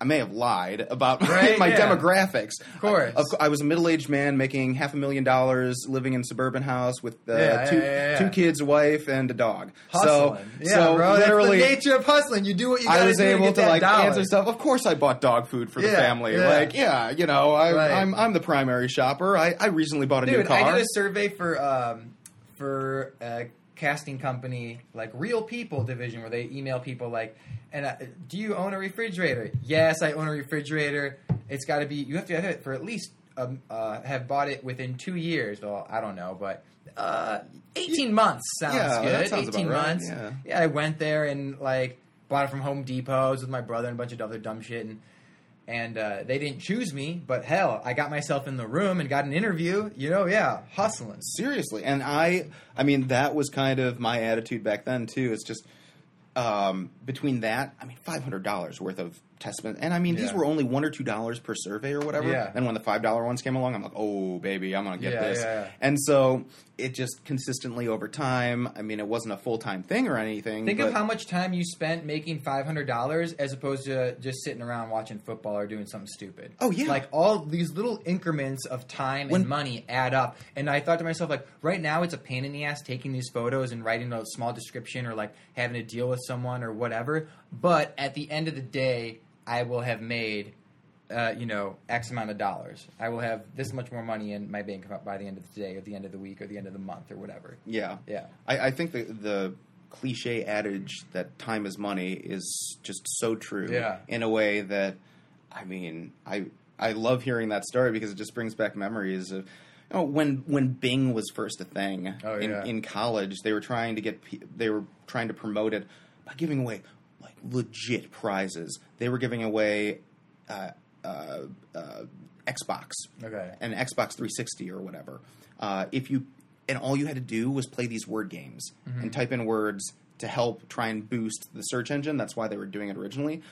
I may have lied about my, Right, my yeah. demographics. Of course. I, was a middle-aged man making half a million dollars, living in a suburban house with uh, Yeah, two, yeah, two kids, a wife, and a dog. hustling. So, so bro. literally, that's the nature of hustling. You do what you. I was able get to like dollar. answer stuff. Of course, I bought dog food for the family. Like, yeah, you know, I, Right. I'm I'm the primary shopper. I, I recently bought a new car. I did a survey for um, for a casting company, like Real People division, where they email people like, "And uh, do you own a refrigerator? Yes, I own a refrigerator. It's got to be. You have to have it for at least um, uh, have bought it within two years. Well, I don't know, but uh, eighteen months sounds Yeah, good. sounds eighteen right, months. yeah. I went there and like bought it from Home Depot with my brother and a bunch of other dumb shit and and uh, they didn't choose me, but hell, I got myself in the room and got an interview. You know, yeah, hustling. Seriously, and I, I mean, that was kind of my attitude back then too. It's just um, between that, I mean, five hundred dollars worth of testament, and I mean, these were only one or two dollars per survey or whatever. Yeah. And when the five dollar ones came along, I'm like, oh baby, I'm gonna get Yeah, this. yeah, yeah. And so it just consistently over time. I mean, it wasn't a full time thing or anything. Think of how much time you spent making five hundred dollars as opposed to just sitting around watching football or doing something stupid. Oh, yeah. like all these little increments of time When- and money add up. And I thought to myself, like, right now it's a pain in the ass taking these photos and writing a small description or like having to deal with someone or whatever. But at the end of the day, I will have made. Uh, you know, X amount of dollars. I will have this much more money in my bank account by the end of the day, or the end of the week, or the end of the month, or whatever. Yeah, Yeah. I, I think the the cliche adage that time is money is just so true. Yeah. In a way that, I mean, I I love hearing that story because it just brings back memories of. You know, when when Bing was first a thing Oh, in, yeah. in college, they were trying to get they were trying to promote it by giving away like legit prizes. They were giving away uh, uh, uh, Xbox Okay. an Xbox 360 or whatever. Uh, if you and all you had to do was play these word games Mm-hmm. and type in words to help try and boost the search engine. That's why they were doing it originally.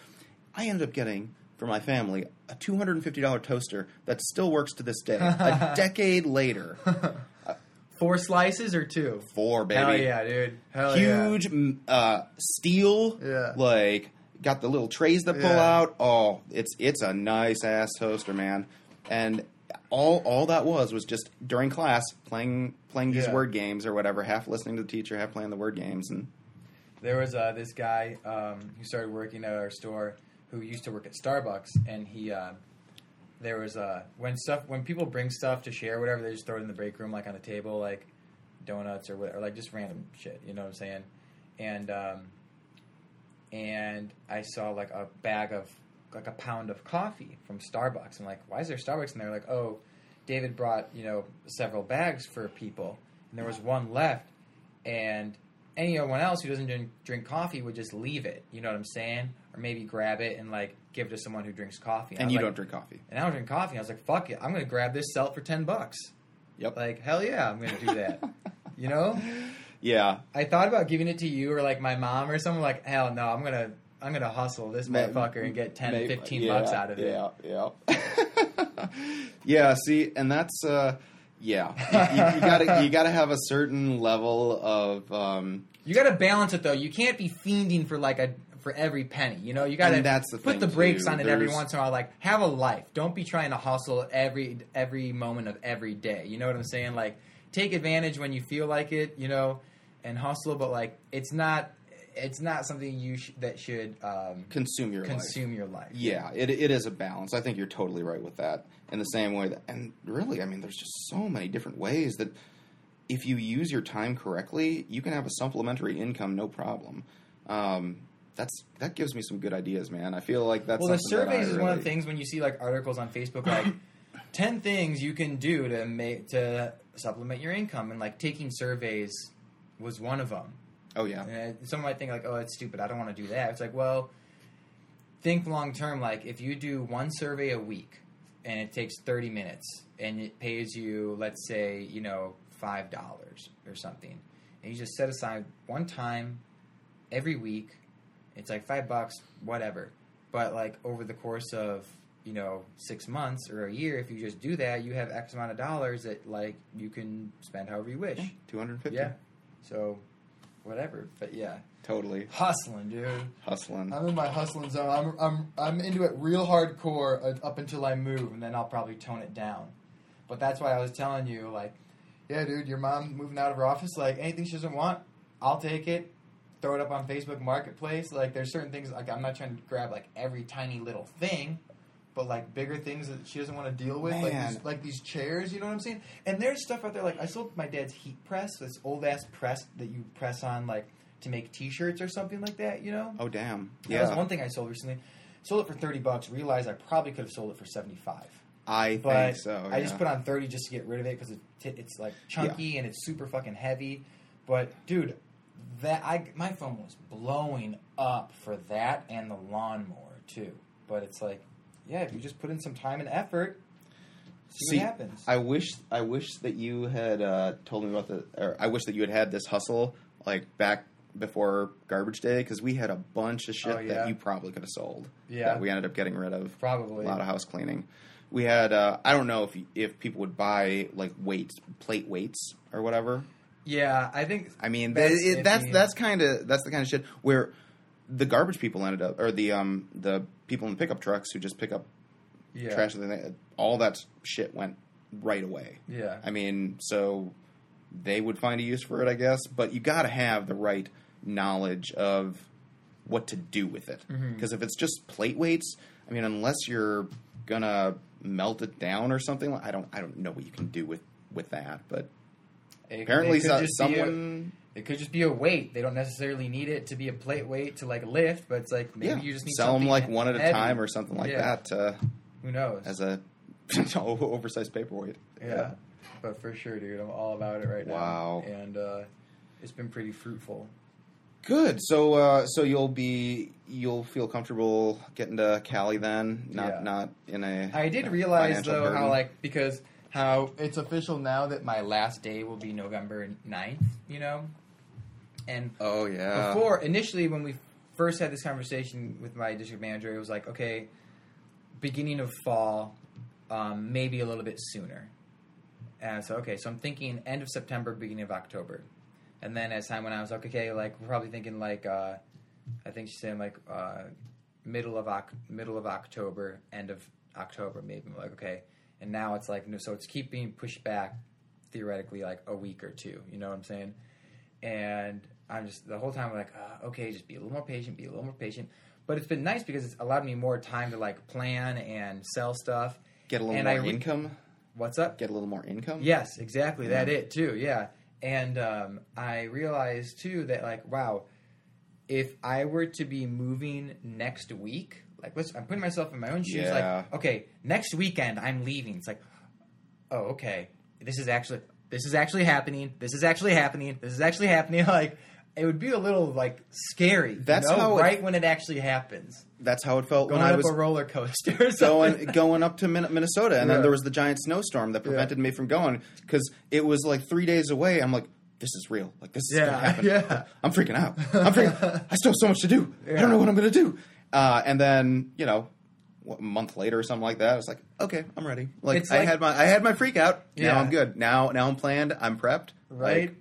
I ended up getting for my family a $250 toaster that still works to this day, a decade later. Four slices or two? Four baby, Hell yeah, dude. Hell yeah. huge m uh, steel, Yeah. like got the little trays that pull Yeah. out. Oh, it's it's a nice ass toaster, man. And all all that was was just during class playing playing these Yeah. word games or whatever, half listening to the teacher, half playing the word games, and There was uh, this guy um, who started working at our store who used to work at Starbucks, and he uh, there was uh, when stuff when people bring stuff to share, whatever, they just throw it in the break room, like on a table, like donuts or whatever, like just random shit. You know what I'm saying? And um, and I saw like a bag of like a pound of coffee from Starbucks. I'm like, why is there Starbucks? And they're like, oh, David brought you know several bags for people, and there was one left, and anyone else who doesn't drink, drink coffee would just leave it. You know what I'm saying? Or maybe grab it and like give it to someone who drinks coffee. and I'm you like- don't drink coffee. And I don't drink coffee. I was like, fuck it, I'm gonna grab this, sell it for ten bucks. Yep. Like hell yeah, I'm gonna do that. you know? Yeah, I thought about giving it to you or like my mom or someone. Like hell no, I'm gonna I'm gonna hustle this motherfucker and get 10, Maybe- 15 yeah, bucks out of it. Yeah, yeah, yeah. See, and that's uh, yeah. You, you, you gotta you gotta have a certain level of um, You got to balance it though. You can't be fiending for like a for every penny. You know, you got to And that's the put the brakes too. on it every once in a while. Like have a life. Don't be trying to hustle every every moment of every day. You know what I'm saying? Like take advantage when you feel like it. You know, and hustle. But like it's not it's not something you sh- that should um, consume your life. consume your life. Yeah, it, it is a balance. I think you're totally right with that. In the same way that, and really, I mean, there's just so many different ways that if you use your time correctly, you can have a supplementary income, no problem. Um, that's that gives me some good ideas, man. I feel like that's well, the something that I surveys is one of the things when you see like articles on Facebook like ten things you can do to make to supplement your income, and like taking surveys was one of them. Oh yeah, And uh, someone might think like, "Oh, it's stupid. I don't want to do that." It's like, well, think long term. Like, if you do one survey a week, and it takes thirty minutes, and it pays you, let's say, you know, five dollars or something, and you just set aside one time every week. It's like five bucks, whatever. But like over the course of you know six months or a year, if you just do that, you have X amount of dollars that like you can spend however you wish. two hundred fifty. Yeah. So, whatever. But yeah, totally hustling, dude. hustling. I'm in my hustling zone. I'm I'm I'm into it real hardcore uh, up until I move, and then I'll probably tone it down. But that's why I was telling you, like, yeah, dude, your mom moving out of her office, like anything she doesn't want, I'll take it. Throw it up on Facebook Marketplace. Like, there's certain things like I'm not trying to grab like every tiny little thing. But like bigger things that she doesn't want to deal with, like Man. these, like these chairs, you know what I'm saying? And there's stuff out there like I sold my dad's heat press, this old ass press that you press on like to make T-shirts or something like that, you know? Oh damn. That was Yeah, one thing I sold recently. Sold it for thirty bucks. Realized I probably could have sold it for seventy five. I But think so. I just put on thirty just to get rid of it because it, it's like chunky and it's super fucking heavy. But dude, that I my phone was blowing up for that and the lawnmower too. But it's like, yeah, if you just put in some time and effort, see, See, what happens. I wish I wish that you had uh, told me about the. Or I wish that you had had this hustle like back before garbage day because we had a bunch of shit Oh, yeah? that you probably could have sold. Yeah. that we ended up getting rid of. Probably. a lot of house cleaning. We had. Uh, I don't know if if people would buy like weights, plate weights or whatever. Yeah, I think I mean, That's that's it, that's that's kind of that's the kind of shit where the garbage people ended up, or the um the people in the pickup trucks who just pick up yeah, trash, and they- all that shit went right away. yeah. I mean, so they would find a use for it, I guess. But you got to have the right knowledge of what to do with it. Because if it's just plate weights, I mean, unless you're gonna melt it down or something, I don't, I don't know what you can do with with that. But It- apparently, it could so, just be a- It could just be a weight. They don't necessarily need it to be a plate weight to like lift, but it's like maybe yeah, you just need sell them like one at a heavy. time or something like Yeah. that uh, Who knows? as a oversized paperweight. yeah. but for sure, dude, I'm all about it right Wow. now. And uh, it's been pretty fruitful. Good. So, uh, so you'll be you'll feel comfortable getting to Cali then, not Yeah. not in a. I did realize though how like because how it's official now that my last day will be November 9th, you know, and Oh yeah. before initially when we first had this conversation with my district manager, it was like okay, beginning of fall, um, maybe a little bit sooner. And so okay, so I'm thinking end of September, beginning of October, and then as time went on, I was like okay, like we're probably thinking like uh, I think she's saying like uh, middle of middle of October, end of October, maybe. I'm like, okay, and now it's like no, so it's keep being pushed back theoretically like a week or two. You know what I'm saying? And I'm just the whole time I'm like, uh, okay, just be a little more patient, be a little more patient. But it's been nice because it's allowed me more time to like plan and sell stuff. Get a little And more I re- income. What's up? Get a little more income. Yes, exactly. That it too. Yeah, and um, I realized too that like, wow, if I were to be moving next week, like, I'm putting myself in my own shoes. Yeah. Like, okay, next weekend I'm leaving. It's like, oh, okay, this is actually this is actually happening. This is actually happening. This is actually happening. Like, it would be a little like scary. you That's know, how it- right when it actually happens. That's how it felt Going when I up was a roller coaster. Or going going up to Minnesota, and Yeah. then there was the giant snowstorm that prevented me from going because it was like three days away. I'm like, this is real. Like this is Yeah, gonna happen. yeah. I'm freaking out. I'm freaking. I still have so much to do. I don't know what I'm gonna do. Uh, and then you know, a month later or something like that, I was like, okay, I'm ready. Like, It's I like- had my I had my freak out. Yeah. Now I'm good. Now now I'm planned. I'm prepped. right? Like,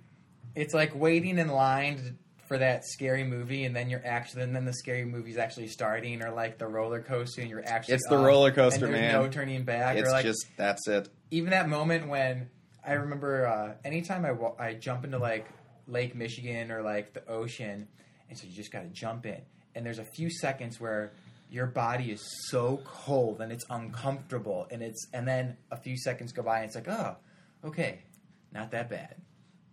it's like waiting in line to- for that scary movie, and then you're actually, and then the scary movie's actually starting, or like the roller coaster, and you're actually. It's the up, roller coaster, and there's man. No turning back. it's like just that's it. even that moment when I remember uh, anytime I wa- I jump into like Lake Michigan or like the ocean, and so you just got to jump in, and there's a few seconds where your body is so cold and it's uncomfortable, and it's and then a few seconds go by, and it's like, oh, okay, not that bad.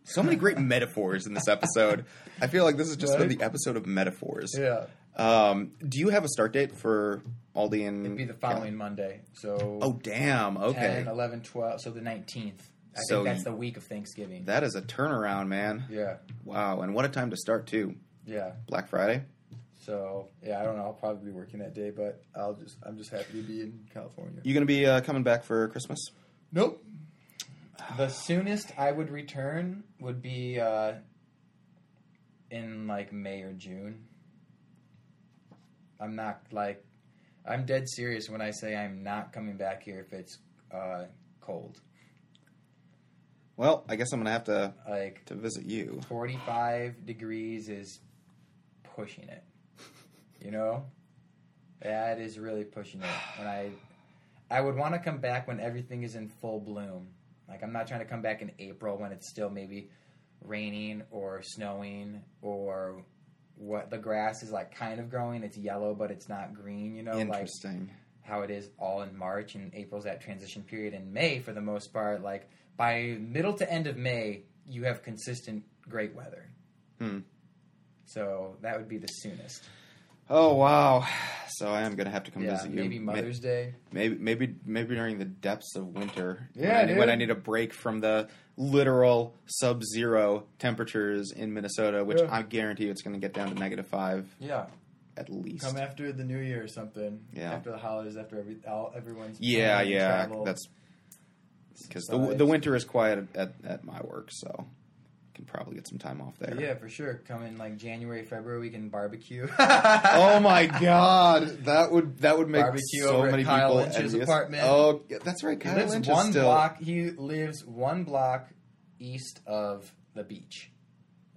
So many great metaphors in this episode. I feel like this has just been Right? the episode of metaphors. Yeah. Um, do you have a start date for Aldi and? It'd be the following Monday. So Oh damn! Okay, 10, 11, 12, so the 19th. I So think that's the week of Thanksgiving. that is a turnaround, man. yeah. Wow, and what a time to start too. Yeah. Black Friday. So, yeah, I don't know. I'll probably be working that day, but I'll just I'm just happy to be in California. You gonna be uh, coming back for Christmas? Nope. The soonest I would return would be uh, in like May or June. I'm not like I'm dead serious when I say I'm not coming back here if it's uh, cold. Well, I guess I'm gonna have to Like to visit you. 45 degrees is pushing it. You know? That is really pushing it. And I I would want to come back when everything is in full bloom. Like I'm not trying to come back in April when it's still maybe raining or snowing or what the grass is like kind of growing. It's yellow but it's not green, you know, like how it is all in March and April's that transition period. In May, for the most part, like by middle to end of May, you have consistent great weather. Hmm. So that would be the soonest. Oh wow! So I am gonna have to come yeah, visit you. maybe Ma- Mother's Day. Maybe maybe maybe during the depths of winter. Yeah, when I, when I need a break from the literal sub-zero temperatures in Minnesota, which Yeah. I guarantee you it's going to get down to negative five Yeah, at least. come after the New Year or something. Yeah. after the holidays, after every all, everyone's yeah, yeah, traveled. that's because the the winter is quiet at, at my work, so can probably get some time off there. yeah for sure. Come in like January, February, we can barbecue. Oh my god, that would that would make Barbecue so many Kyle people Lynch's envious. apartment. Oh, that's right. He Kyle lives Lynch one still block. He lives one block east of the beach.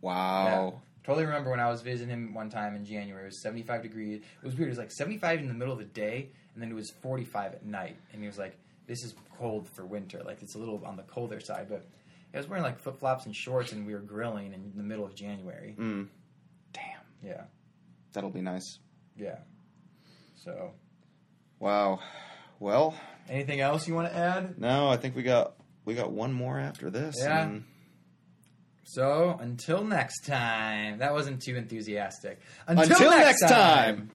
wow. Totally remember when I was visiting him one time in January. It was 75 degrees. It was weird. It was like 75 in the middle of the day, and then it was 45 at night. And he was like, "This is cold for winter. Like it's a little on the colder side." But I was wearing like flip flops and shorts, and we were grilling in the middle of January. Mm. Damn, Yeah, that'll be nice. yeah. So, Wow. Well, anything else you want to add? no, I think we got we got one more after this. Yeah. and- So until next time. That wasn't too enthusiastic. Until next time.